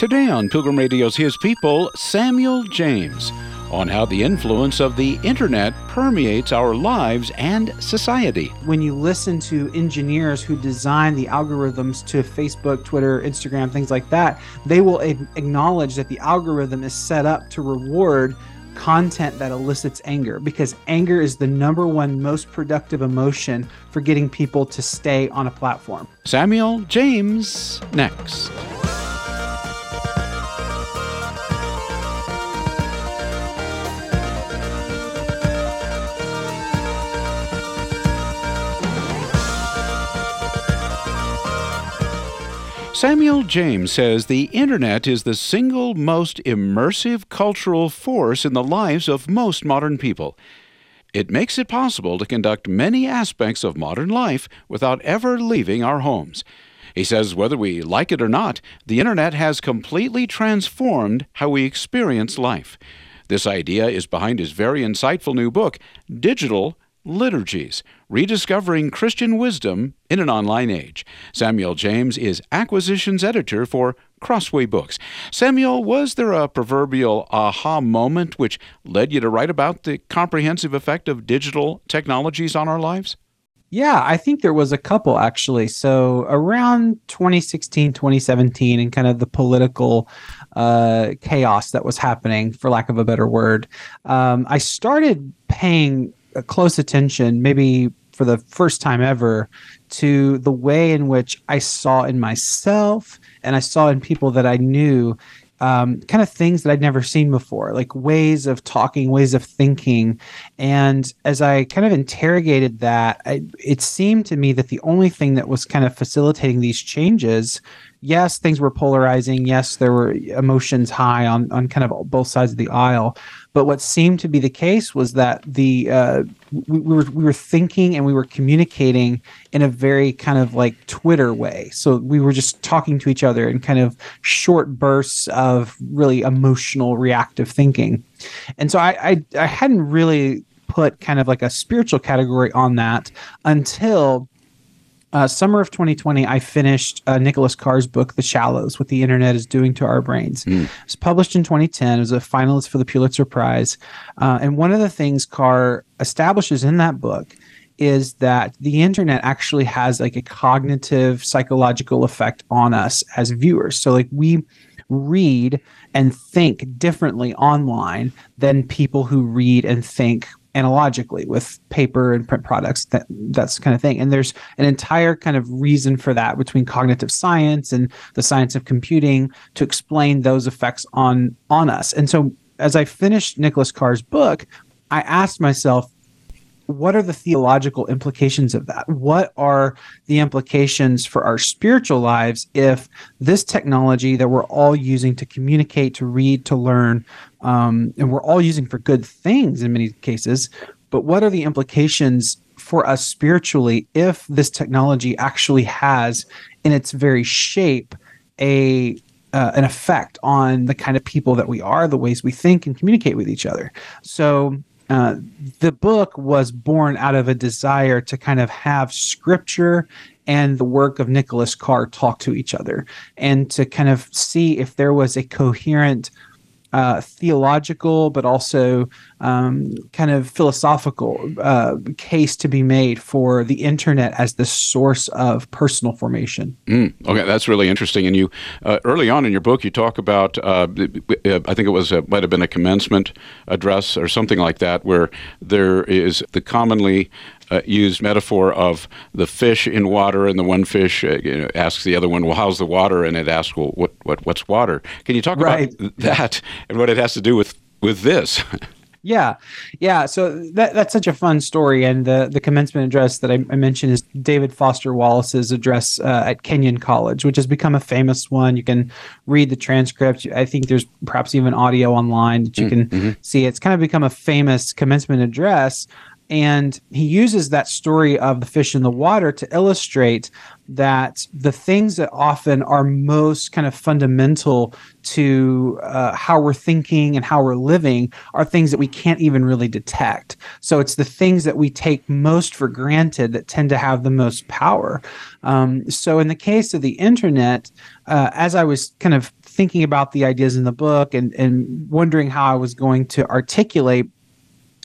Today on Pilgrim Radio's His People, Samuel James on how the influence of the internet permeates our lives and society. When you listen to engineers who design the algorithms to Facebook, Twitter, Instagram, things like that, they will acknowledge that the algorithm is set up to reward content that elicits anger because anger is the number one most productive emotion for getting people to stay on a platform. Samuel James next. Samuel James says the internet is the single most immersive cultural force in the lives of most modern people. It makes it possible to conduct many aspects of modern life without ever leaving our homes. He says whether we like it or not, the internet has completely transformed how we experience life. This idea is behind his very insightful new book, Digital Liturgies Rediscovering Christian Wisdom in an Online Age. Samuel James is acquisitions editor for Crossway Books. Samuel, was there a proverbial aha moment which led you to write about the comprehensive effect of digital technologies on our lives? Yeah, I think there was a couple actually. So around 2016, 2017, and kind of the political uh, chaos that was happening, for lack of a better word, um, I started paying close attention, maybe for the first time ever, to the way in which I saw in myself and I saw in people that I knew um, kind of things that I'd never seen before, like ways of talking, ways of thinking. And as I kind of interrogated that, I, it seemed to me that the only thing that was kind of facilitating these changes yes, things were polarizing. Yes, there were emotions high on on kind of both sides of the aisle. But what seemed to be the case was that the uh, we, we, were we were thinking and we were communicating in a very kind of like Twitter way. So we were just talking to each other in kind of short bursts of really emotional, reactive thinking. And so I, I, I hadn't really put kind of like a spiritual category on that until uh, summer of 2020, I finished uh, Nicholas Carr's book, The Shallows What the Internet is Doing to Our Brains. Mm. It was published in 2010. It was a finalist for the Pulitzer Prize. Uh, and one of the things Carr establishes in that book is that the internet actually has like a cognitive psychological effect on us as viewers. So, like, we read and think differently online than people who read and think analogically with paper and print products that that's kind of thing and there's an entire kind of reason for that between cognitive science and the science of computing to explain those effects on on us and so as i finished nicholas carr's book i asked myself what are the theological implications of that? What are the implications for our spiritual lives if this technology that we're all using to communicate, to read, to learn, um, and we're all using for good things in many cases, but what are the implications for us spiritually if this technology actually has, in its very shape, a uh, an effect on the kind of people that we are, the ways we think and communicate with each other. So uh, the book was born out of a desire to kind of have scripture and the work of Nicholas Carr talk to each other and to kind of see if there was a coherent uh, theological, but also um, kind of philosophical uh, case to be made for the internet as the source of personal formation. Mm, okay, that's really interesting. And you, uh, early on in your book, you talk about, uh, I think it was a, might have been a commencement address or something like that, where there is the commonly uh, used metaphor of the fish in water, and the one fish uh, you know, asks the other one, "Well, how's the water?" And it asks, "Well, what, what what's water?" Can you talk right. about that and what it has to do with with this? Yeah, yeah. So that that's such a fun story, and the the commencement address that I, I mentioned is David Foster Wallace's address uh, at Kenyon College, which has become a famous one. You can read the transcript. I think there's perhaps even audio online that you mm, can mm-hmm. see. It's kind of become a famous commencement address and he uses that story of the fish in the water to illustrate that the things that often are most kind of fundamental to uh, how we're thinking and how we're living are things that we can't even really detect. So it's the things that we take most for granted that tend to have the most power. Um, so in the case of the internet, uh, as I was kind of thinking about the ideas in the book and and wondering how I was going to articulate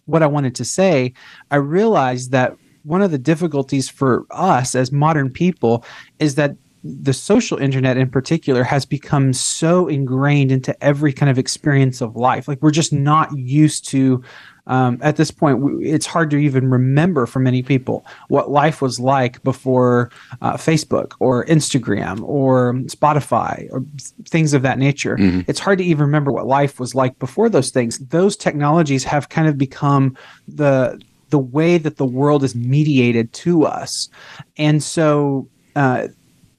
what I wanted to say, I realized that one of the difficulties for us as modern people is that the social internet in particular has become so ingrained into every kind of experience of life. Like we're just not used to um, at this point, it's hard to even remember for many people what life was like before uh, Facebook or Instagram or Spotify or things of that nature. Mm-hmm. It's hard to even remember what life was like before those things. Those technologies have kind of become the the way that the world is mediated to us, and so. Uh,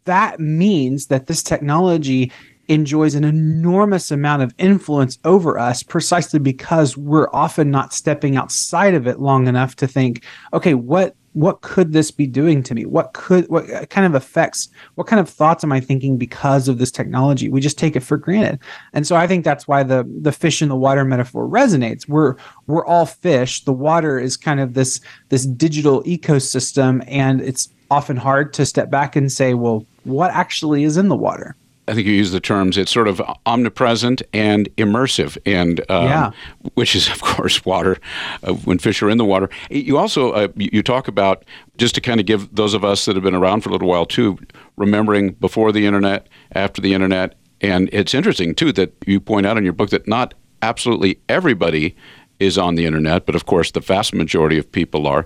that means that this technology enjoys an enormous amount of influence over us precisely because we're often not stepping outside of it long enough to think okay what what could this be doing to me? What could what kind of effects what kind of thoughts am i thinking because of this technology? We just take it for granted. And so i think that's why the the fish in the water metaphor resonates. We're we're all fish. The water is kind of this this digital ecosystem and it's often hard to step back and say well what actually is in the water I think you use the terms. It's sort of omnipresent and immersive, and um, yeah. which is of course water uh, when fish are in the water. You also uh, you talk about just to kind of give those of us that have been around for a little while too, remembering before the internet, after the internet, and it's interesting too that you point out in your book that not absolutely everybody is on the internet, but of course the vast majority of people are,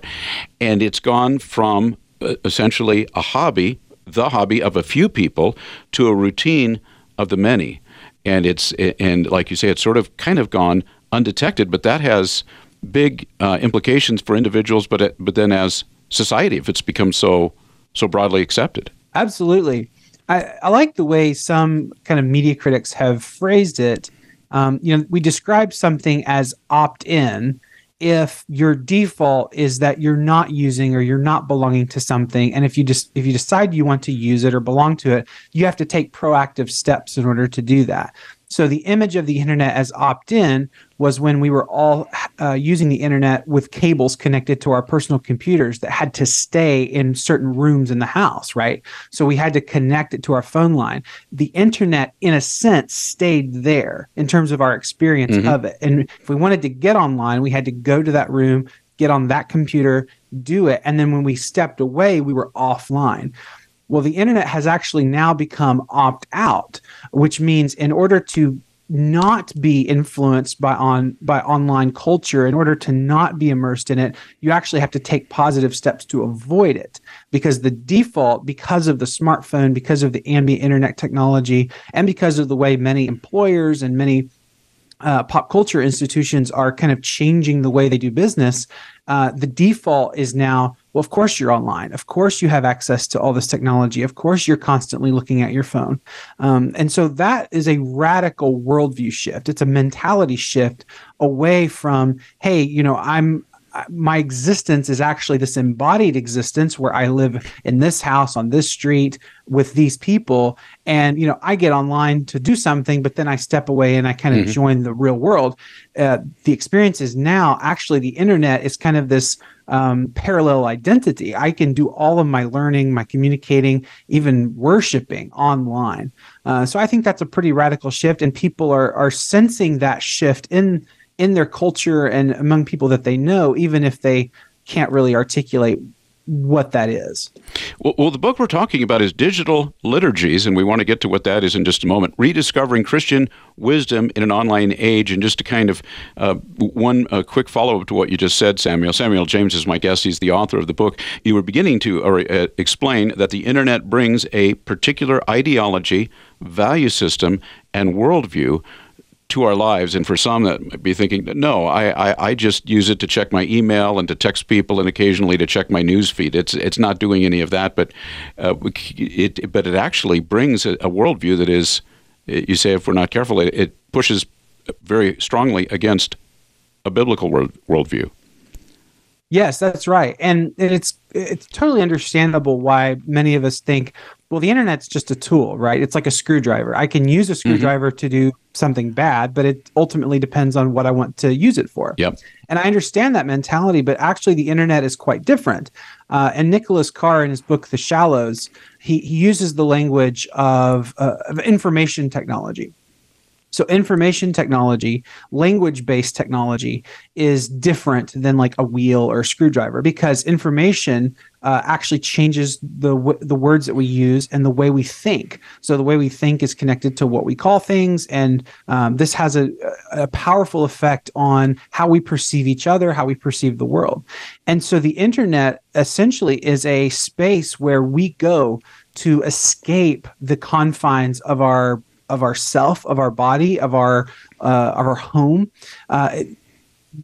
and it's gone from uh, essentially a hobby the hobby of a few people to a routine of the many. And it's and like you say, it's sort of kind of gone undetected, but that has big uh, implications for individuals, but it, but then as society, if it's become so so broadly accepted. Absolutely, I, I like the way some kind of media critics have phrased it. Um, you know, we describe something as opt in, if your default is that you're not using or you're not belonging to something and if you just if you decide you want to use it or belong to it you have to take proactive steps in order to do that so the image of the internet as opt-in was when we were all uh, using the internet with cables connected to our personal computers that had to stay in certain rooms in the house, right? So we had to connect it to our phone line. The internet, in a sense, stayed there in terms of our experience mm-hmm. of it. And if we wanted to get online, we had to go to that room, get on that computer, do it. And then when we stepped away, we were offline. Well, the internet has actually now become opt out, which means in order to not be influenced by on by online culture in order to not be immersed in it you actually have to take positive steps to avoid it. Because the default because of the smartphone because of the ambient internet technology and because of the way many employers and many uh, pop culture institutions are kind of changing the way they do business uh, the default is now well, of course you're online. Of course you have access to all this technology. Of course you're constantly looking at your phone. Um, and so that is a radical worldview shift. It's a mentality shift away from, hey, you know, I'm my existence is actually this embodied existence where I live in this house on this street with these people and you know I get online to do something but then I step away and I kind of mm-hmm. join the real world uh, the experience is now actually the internet is kind of this um, parallel identity. I can do all of my learning, my communicating, even worshiping online. Uh, so I think that's a pretty radical shift, and people are are sensing that shift in in their culture and among people that they know, even if they can't really articulate what that is. Well, well, the book we're talking about is Digital Liturgies, and we want to get to what that is in just a moment. Rediscovering Christian Wisdom in an Online Age. And just to kind of uh, one uh, quick follow up to what you just said, Samuel. Samuel James is my guest. He's the author of the book. You were beginning to uh, explain that the internet brings a particular ideology, value system, and worldview to our lives. And for some that might be thinking, no, I, I, I, just use it to check my email and to text people and occasionally to check my news feed. It's it's not doing any of that, but uh, it but it actually brings a, a, worldview that is, you say, if we're not careful, it, it pushes very strongly against a biblical world, worldview. Yes, that's right, and it's it's totally understandable why many of us think, well, the internet's just a tool, right? It's like a screwdriver. I can use a mm-hmm. screwdriver mm-hmm. to do something bad, but it ultimately depends on what I want to use it for. Yep. And I understand that mentality, but actually, the internet is quite different. Uh, and Nicholas Carr, in his book *The Shallows*, he, he uses the language of, uh, of information technology. So information technology, language-based technology is different than like a wheel or a screwdriver because information uh, actually changes the w- the words that we use and the way we think. So the way we think is connected to what we call things, and um, this has a, a powerful effect on how we perceive each other, how we perceive the world. And so the internet essentially is a space where we go to escape the confines of our of our self, of our body, of our uh, of our home. Uh,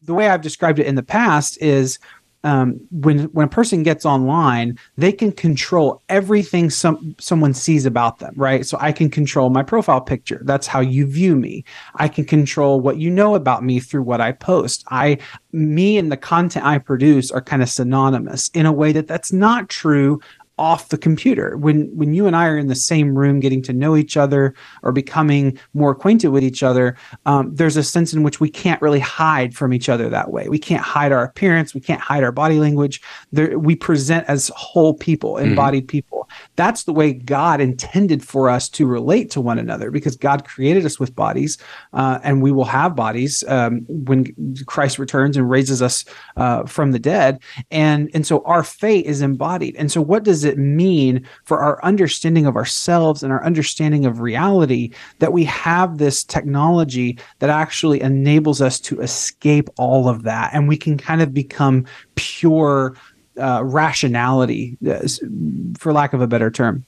the way I've described it in the past is um, when when a person gets online, they can control everything some someone sees about them, right? So I can control my profile picture. That's how you view me. I can control what you know about me through what I post. I me and the content I produce are kind of synonymous in a way that that's not true off the computer. When when you and i are in the same room getting to know each other or becoming more acquainted with each other um, there's a sense in which we can't really hide from each other that way. We can't hide our appearance. We can't hide our body language. There, we present as whole people mm-hmm. embodied mm-hmm. people. That's the way god intended for us to relate to one another because god created us with bodies uh, and we will have bodies um, when christ returns and raises us uh, from the dead. And and so our fate is embodied. And so what does it mean for our understanding of ourselves and our understanding of reality that we have this technology that actually enables us to escape all of that? And we can kind of become pure uh, rationality uh, for lack of a better term.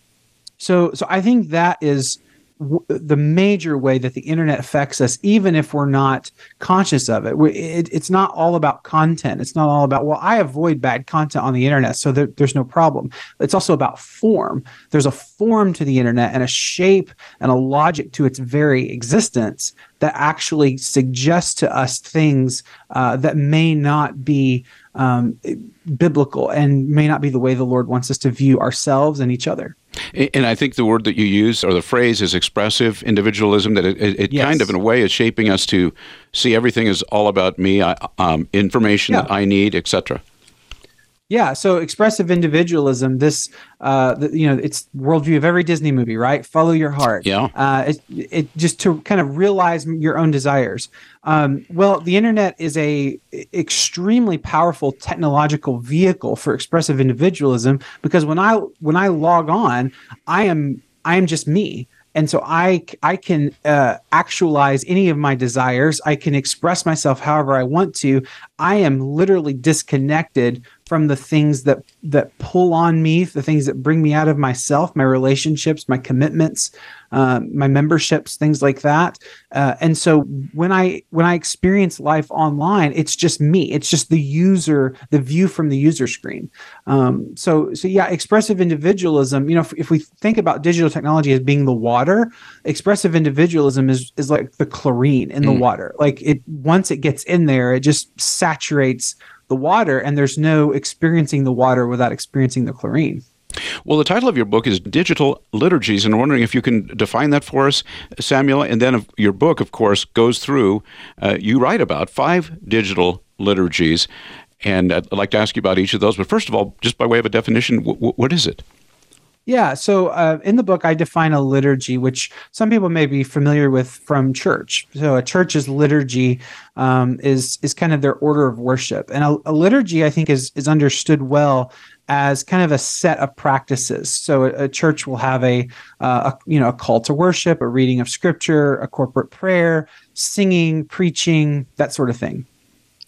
So so i think that is w- the major way that the internet affects us, even if we're not conscious of it. it. It's not all about content. It's not all about, well, I avoid bad content on the internet, so there, there's no problem. It's also about form. There's a form to the internet and a shape and a logic to its very existence that actually suggests to us things uh, that may not be um, biblical and may not be the way the Lord wants us to view ourselves and each other. And I think the word that you use or the phrase is expressive individualism, that it, it, it yes. kind of, in a way, is shaping us to see everything as all about me, um, information yeah. that I need, etc. Yeah, so expressive individualism. This, uh, the, you know, it's worldview of every Disney movie, right? Follow your heart. Yeah. Uh, it, it just to kind of realize your own desires. Um, well, the internet is a extremely powerful technological vehicle for expressive individualism because when I when I log on, I am I am just me and so i i can uh, actualize any of my desires i can express myself however i want to i am literally disconnected from the things that that pull on me the things that bring me out of myself my relationships my commitments uh, my memberships things like that. Uh, and so when i when i experience life online it's just me. It's just the user the view from the user screen. Um, so so yeah expressive individualism you know if, if we think about digital technology as being the water expressive individualism is is like the chlorine in the mm. water. Like it once it gets in there it just saturates the water and there's no experiencing the water without experiencing the chlorine. Well, the title of your book is Digital Liturgies, and I'm wondering if you can define that for us, Samuel. And then your book, of course, goes through, uh, you write about five digital liturgies. And I'd like to ask you about each of those. But first of all, just by way of a definition, w- what is it? Yeah. So uh, in the book, I define a liturgy, which some people may be familiar with from church. So a church's liturgy um, is is kind of their order of worship, and a, a, liturgy, I think, is is understood well as kind of a set of practices. So a, a church will have a, uh, a you know a call to worship, a reading of scripture, a corporate prayer, singing, preaching, that sort of thing.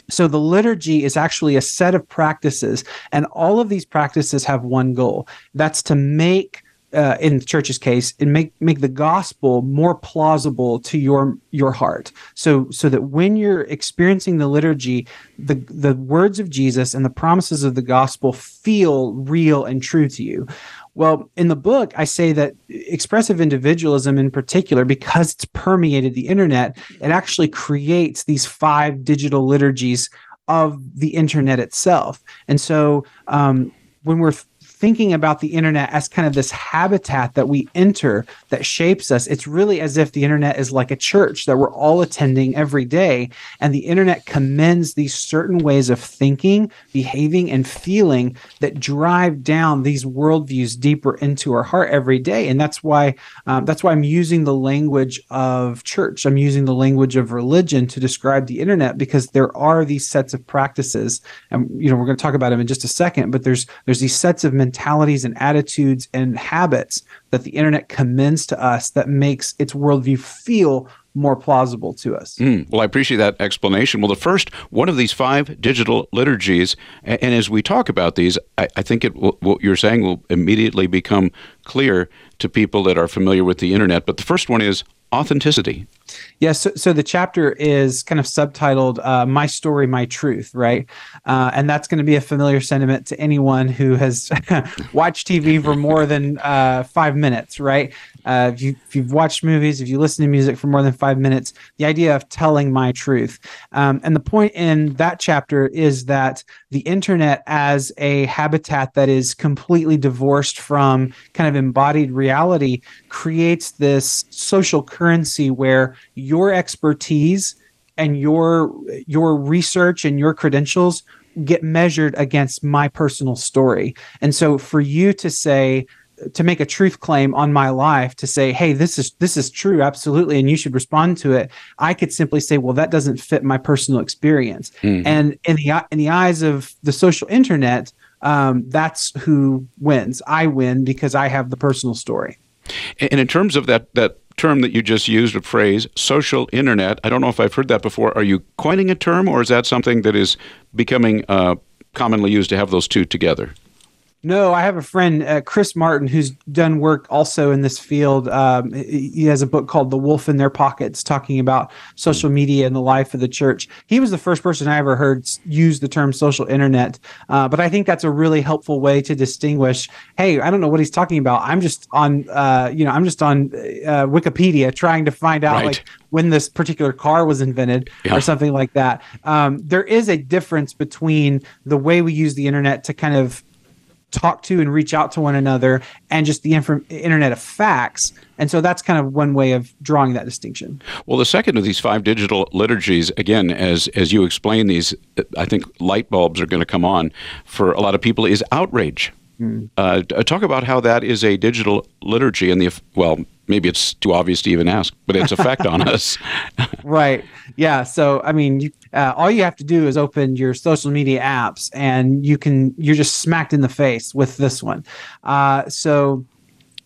So the liturgy is actually a set of practices, and all of these practices have one goal. That's to make uh, in the church's case, and make make the gospel more plausible to your your heart. So so that when you're experiencing the liturgy, the the words of Jesus and the promises of the gospel feel real and true to you. Well, in the book, I say that expressive individualism, in particular, because it's permeated the internet, it actually creates these five digital liturgies of the internet itself. And so, um, when we're thinking about the internet as kind of this habitat that we enter that shapes us, it's really as if the internet is like a church that we're all attending every day. And the internet commends these certain ways of thinking, behaving, and feeling that drive down these worldviews deeper into our heart every day. And that's why um, that's why I'm using the language of church. I'm using the language of religion to describe the internet because there are these sets of practices, and you know we're going to talk about them in just a second. But there's there's these sets of mentalities and attitudes and habits that the internet commends to us that makes its worldview feel more plausible to us. Mm, well, I appreciate that explanation. Well, the first one of these five digital liturgies, and, and as we talk about these, I, I think it what you're saying will immediately become clear to people that are familiar with the internet. But the first one is authenticity. Yeah, so, so the chapter is kind of subtitled uh, My Story, My Truth, right? Uh, and that's going to be a familiar sentiment to anyone who has watched TV for more than uh, five minutes, right? Uh, if, you, you've watched movies, if you listen to music for more than five minutes, the idea of telling my truth. Um, and the point in that chapter is that the internet as a habitat that is completely divorced from kind of embodied reality creates this social where your expertise and your your research and your credentials get measured against my personal story. And so for you to say to make a truth claim on my life to say hey this is this is true absolutely and you should respond to it i could simply say well that doesn't fit my personal experience mm-hmm. and in the in the eyes of the social internet um, that's who wins i win because i have the personal story and in terms of that that term that you just used, a phrase, social internet. I don't know if I've heard that before. Are you coining a term, or is that something that is becoming uh, commonly used to have those two together? No, I have a friend, uh, Chris Martin, who's done work also in this field. Um, he has a book called The Wolf in Their Pockets, talking about social media and the life of the church. He was the first person I ever heard use the term social internet. Uh, but I think that's a really helpful way to distinguish. Hey, I don't know what he's talking about. I'm just on, uh, you know, I'm just on uh, Wikipedia trying to find out right. like when this particular car was invented yeah. or something like that. Um, there is a difference between the way we use the internet to kind of talk to and reach out to one another and just the inf- internet of facts. And so that's kind of one way of drawing that distinction. Well the second of these five digital liturgies again as as you explain these i think light bulbs are going to come on for a lot of people is outrage. Mm. uh, talk about how that is a digital liturgy and the well maybe it's too obvious to even ask, but its effect on us. right. Yeah. So, I mean, you, uh, all you have to do is open your social media apps, and you can you're just smacked in the face with this one. Uh, so,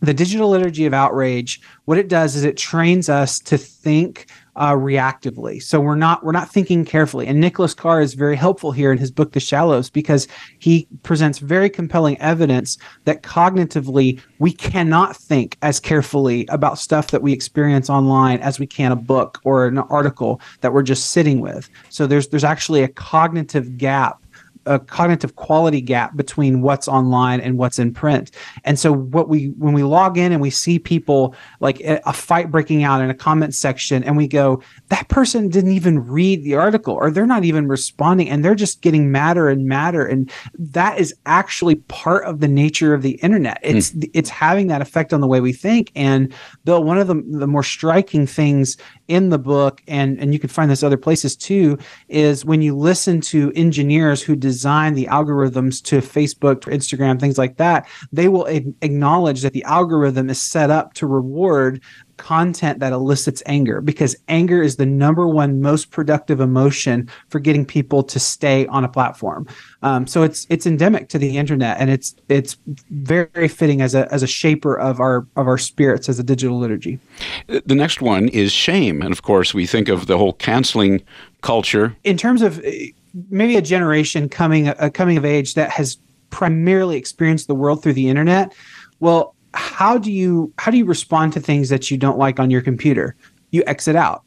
the digital liturgy of outrage, what it does is it trains us to think uh, reactively. So we're not we're not thinking carefully. And Nicholas Carr is very helpful here in his book The Shallows because he presents very compelling evidence that cognitively we cannot think as carefully about stuff that we experience online as we can a book or an article that we're just sitting with. So there's there's actually a cognitive gap a cognitive quality gap between what's online and what's in print. And so what we when we log in and we see people like a fight breaking out in a comment section and we go that person didn't even read the article or they're not even responding and they're just getting madder and madder and that is actually part of the nature of the internet. Hmm. It's mm. it's having that effect on the way we think and Bill one of the the more striking things in the book and and you can find this other places too is when you listen to engineers who design the algorithms to Facebook to Instagram things like that they will acknowledge that the algorithm is set up to reward content that elicits anger because anger is the number one most productive emotion for getting people to stay on a platform. Um, so it's it's endemic to the internet, and it's it's very fitting as a as a shaper of our of our spirits as a digital liturgy. The next one is shame, and of course we think of the whole canceling culture in terms of eh, maybe a generation coming a coming of age that has primarily experienced the world through the internet. Well, how do you how do you respond to things that you don't like on your computer? You exit out,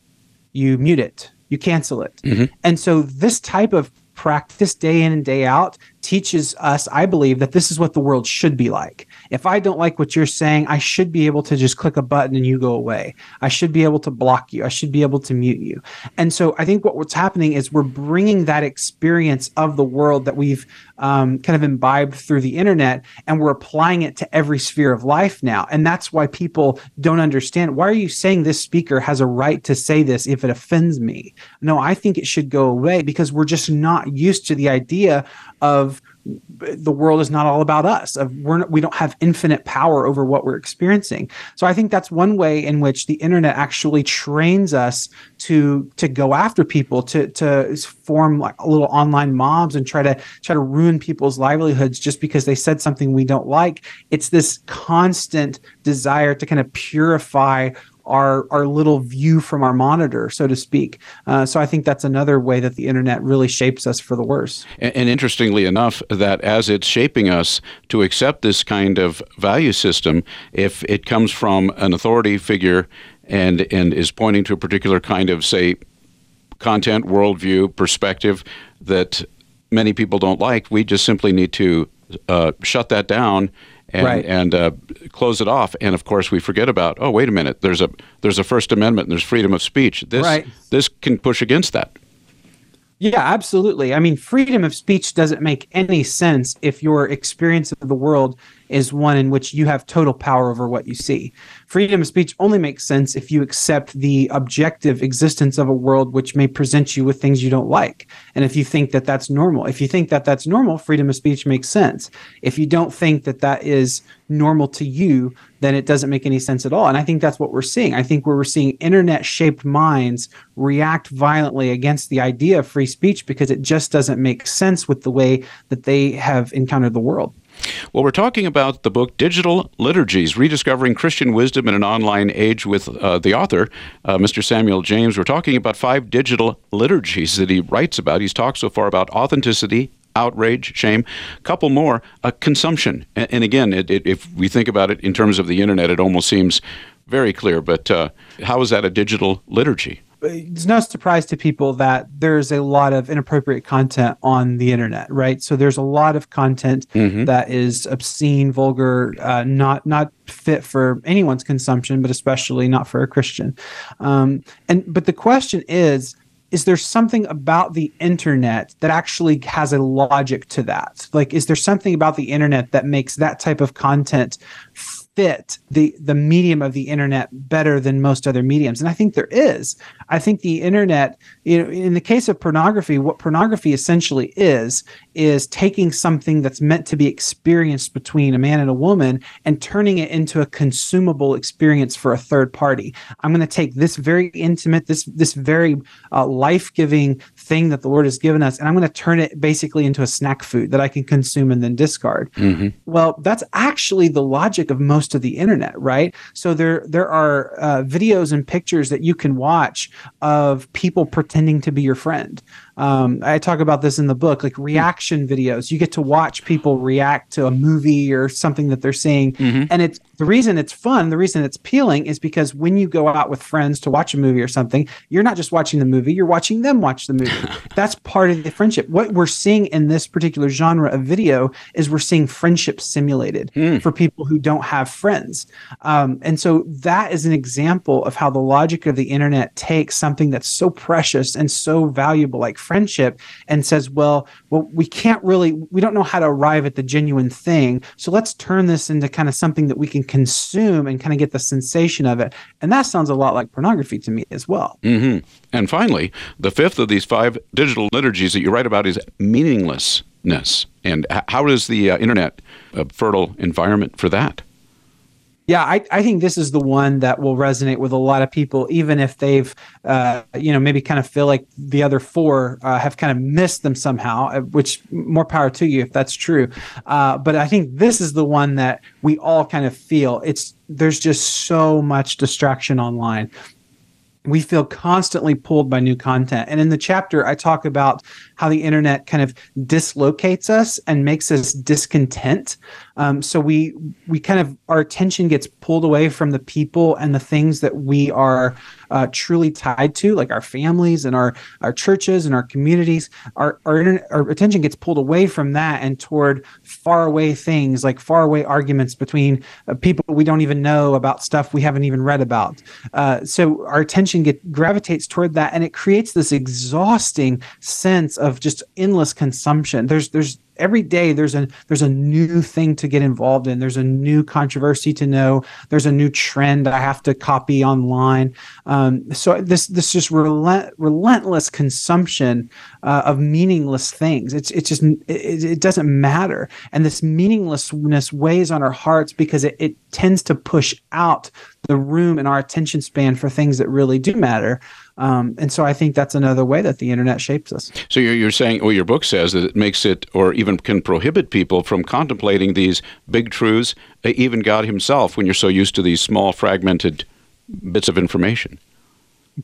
you mute it, you cancel it. Mm-hmm. And so this type of practice day in and day out teaches us, I believe, that this is what the world should be like. If I don't like what you're saying, I should be able to just click a button and you go away. I should be able to block you. I should be able to mute you. And so I think what, what's happening is we're bringing that experience of the world that we've um, kind of imbibed through the internet and we're applying it to every sphere of life now. And that's why people don't understand. Why are you saying this speaker has a right to say this if it offends me? No, I think it should go away because we're just not used to the idea of the world is not all about us. We're not, we don't have infinite power over what we're experiencing. So i think that's one way in which the internet actually trains us to to go after people to to form like little online mobs and try to try to ruin people's livelihoods just because they said something we don't like. It's this constant desire to kind of purify our our little view from our monitor, so to speak. Uh, so I think that's another way that the internet really shapes us for the worse. And, and interestingly enough, that as it's shaping us to accept this kind of value system, if it comes from an authority figure and and is pointing to a particular kind of say content, worldview, perspective that many people don't like, we just simply need to uh, shut that down and right. and uh, close it off. And of course, we forget about oh wait a minute, there's a there's a First Amendment and there's freedom of speech. This right. this can push against that. Yeah, absolutely. I mean, freedom of speech doesn't make any sense if your experience of the world is one in which you have total power over what you see. Freedom of speech only makes sense if you accept the objective existence of a world which may present you with things you don't like. And if you think that that's normal, if you think that that's normal, freedom of speech makes sense. If you don't think that that is normal to you, then it doesn't make any sense at all. And I think that's what we're seeing. I think where we're seeing internet shaped minds react violently against the idea of free speech because it just doesn't make sense with the way that they have encountered the world. Well, we're talking about the book Digital Liturgies Rediscovering Christian Wisdom in an Online Age with uh, the author, uh, Mr. Samuel James. We're talking about five digital liturgies that he writes about. He's talked so far about authenticity, outrage, shame, a couple more, uh, consumption. And, and again, it, it, if we think about it in terms of the internet, it almost seems very clear. But uh, how is that a digital liturgy? It's no surprise to people that there's a lot of inappropriate content on the internet, right? So there's a lot of content mm-hmm. that is obscene, vulgar, uh, not not fit for anyone's consumption, but especially not for a Christian. Um, and but the question is, is there something about the internet that actually has a logic to that? Like, is there something about the internet that makes that type of content fit the the medium of the internet better than most other mediums. And i think there is. I think the internet you know in the case of pornography what pornography essentially is is taking something that's meant to be experienced between a man and a woman and turning it into a consumable experience for a third party. I'm going to take this very intimate this this very uh, life-giving thing that the lord has given us and i'm going to turn it basically into a snack food that i can consume and then discard mm-hmm. well that's actually the logic of most most of the internet, right? So there there are uh, videos and pictures that you can watch of people pretending to be your friend. Um, I talk about this in the book, like reaction videos. You get to watch people react to a movie or something that they're seeing, mm-hmm. and it's the reason it's fun. The reason it's appealing is because when you go out with friends to watch a movie or something, you're not just watching the movie; you're watching them watch the movie. That's part of the friendship. What we're seeing in this particular genre of video is we're seeing friendship simulated mm. for people who don't have friends, um, and so that is an example of how the logic of the internet takes something that's so precious and so valuable, like friendship and says, well, well, we can't really, we don't know how to arrive at the genuine thing. So let's turn this into kind of something that we can consume and kind of get the sensation of it. And that sounds a lot like pornography to me as well. Mm-hmm. And finally, the fifth of these five digital liturgies that you write about is meaninglessness. And how is the uh, internet a fertile environment for that? Yeah, I, I think this is the one that will resonate with a lot of people, even if they've, uh, you know, maybe kind of feel like the other four uh, have kind of missed them somehow, uh, which more power to you if that's true. Uh, but I think this is the one that we all kind of feel. It's there's just so much distraction online we feel constantly pulled by new content. And in the chapter, I talk about how the internet kind of dislocates us and makes us discontent Um, so we we kind of our attention gets pulled away from the people and the things that we are uh, truly tied to, like our families and our our churches and our communities. Our our, our attention gets pulled away from that and toward far away things, like far away arguments between uh, people we don't even know about stuff we haven't even read about. Uh, so our attention get gravitates toward that, and it creates this exhausting sense of just endless consumption. There's there's every day there's a there's a new thing to get involved in. There's a new controversy to know. There's a new trend i have to copy online. Um, so this this just relent, relentless consumption uh, of meaningless things. It's it's just it, it, doesn't matter. And this meaninglessness weighs on our hearts because it, it tends to push out the room in our attention span for things that really do matter um, and so I think that's another way that the internet shapes us. So you're, you're saying, well, your book says that it makes it, or even can prohibit people from contemplating these big truths, uh, even God Himself, when you're so used to these small, fragmented bits of information.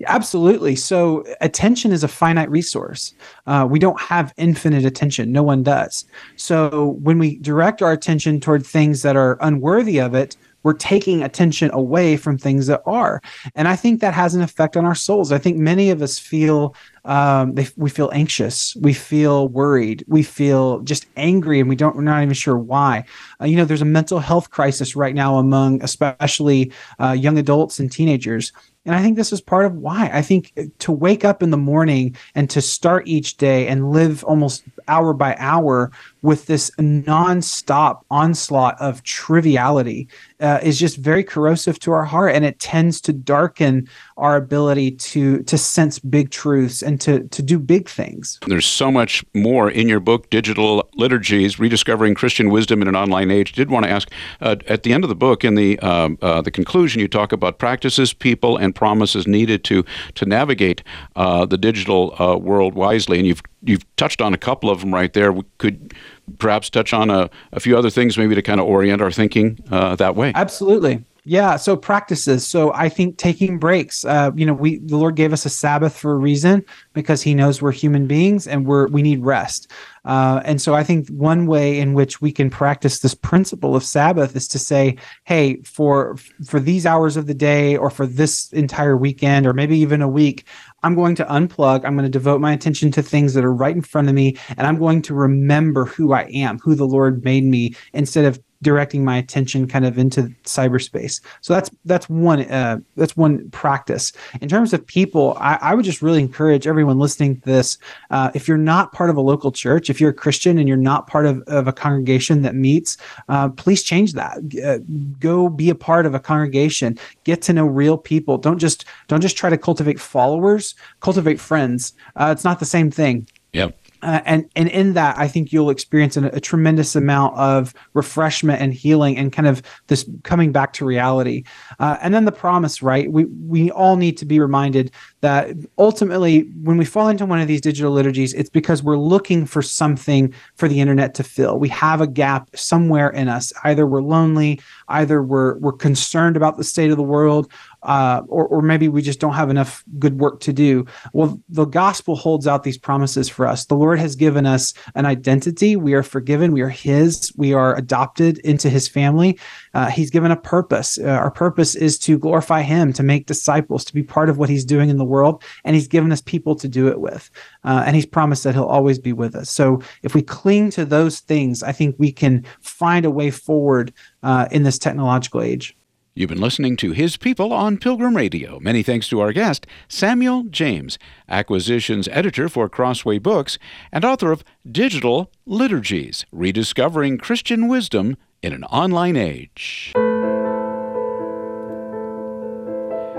Absolutely. So, attention is a finite resource. Uh, we don't have infinite attention. No one does. So, when we direct our attention toward things that are unworthy of it, we're taking attention away from things that are. And I think that has an effect on our souls. I think many of us feel um, they, we feel anxious, we feel worried, we feel just angry, and we don't we're not even sure why. Uh, you know, there's a mental health crisis right now among especially uh, young adults and teenagers. And I think this is part of why. I think to wake up in the morning and to start each day and live almost hour by hour with this nonstop onslaught of triviality uh, is just very corrosive to our heart, and it tends to darken our ability to to sense big truths and to to do big things. There's so much more in your book, Digital Liturgies: Rediscovering Christian Wisdom in an Online Age. Did want to ask uh, at the end of the book, in the um, uh, the conclusion, you talk about practices, people, and promises needed to to navigate uh, the digital uh, world wisely, and you've you've touched on a couple of them right there. Could perhaps touch on a, a few other things maybe to kind of orient our thinking uh, that way. Absolutely. Yeah, so practices. So I think taking breaks. Uh, you know, we the Lord gave us a Sabbath for a reason because He knows we're human beings and we're we need rest. Uh, and so I think one way in which we can practice this principle of Sabbath is to say, hey, for for these hours of the day or for this entire weekend or maybe even a week, I'm going to unplug. I'm going to devote my attention to things that are right in front of me, and I'm going to remember who I am, who the Lord made me, instead of directing my attention kind of into cyberspace. So that's that's one uh, that's one practice. In terms of people, I, I, would just really encourage everyone listening to this. Uh, if you're not part of a local church, if you're a Christian and you're not part of, of a congregation that meets, uh, please change that. Uh, go be a part of a congregation. Get to know real people. Don't just don't just try to cultivate followers. Cultivate friends. Uh, it's not the same thing. Yep. Uh, and and in that, I think you'll experience an, a tremendous amount of refreshment and healing, and kind of this coming back to reality. Uh, and then the promise, right? We we all need to be reminded that ultimately, when we fall into one of these digital liturgies, it's because we're looking for something for the internet to fill. We have a gap somewhere in us. Either we're lonely, either we're we're concerned about the state of the world, uh, or, or maybe we just don't have enough good work to do. Well, the gospel holds out these promises for us. The Lord has given us an identity. We are forgiven. We are His. We are adopted into His family. Uh, he's given a purpose. Uh, our purpose is to glorify Him, to make disciples, to be part of what He's doing in the world. And He's given us people to do it with. Uh, and He's promised that He'll always be with us. So if we cling to those things, I think we can find a way forward uh, in this technological age. You've been listening to His People on Pilgrim Radio. Many thanks to our guest, Samuel James, acquisitions editor for Crossway Books and author of Digital Liturgies Rediscovering Christian Wisdom in an Online Age.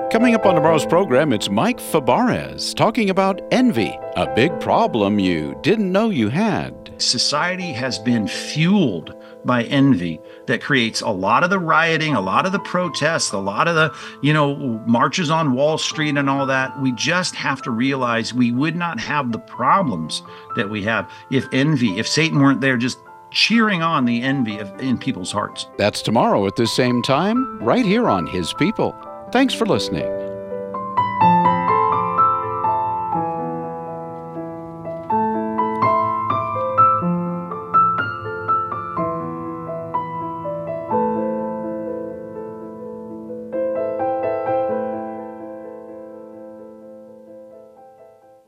Coming up on tomorrow's program, it's Mike Fabarez talking about envy, a big problem you didn't know you had. Society has been fueled by envy that creates a lot of the rioting, a lot of the protests, a lot of the, you know, marches on Wall Street and all that. We just have to realize we would not have the problems that we have if envy, if Satan weren't there just cheering on the envy of, in people's hearts. That's tomorrow at the same time, right here on His People. Thanks for listening.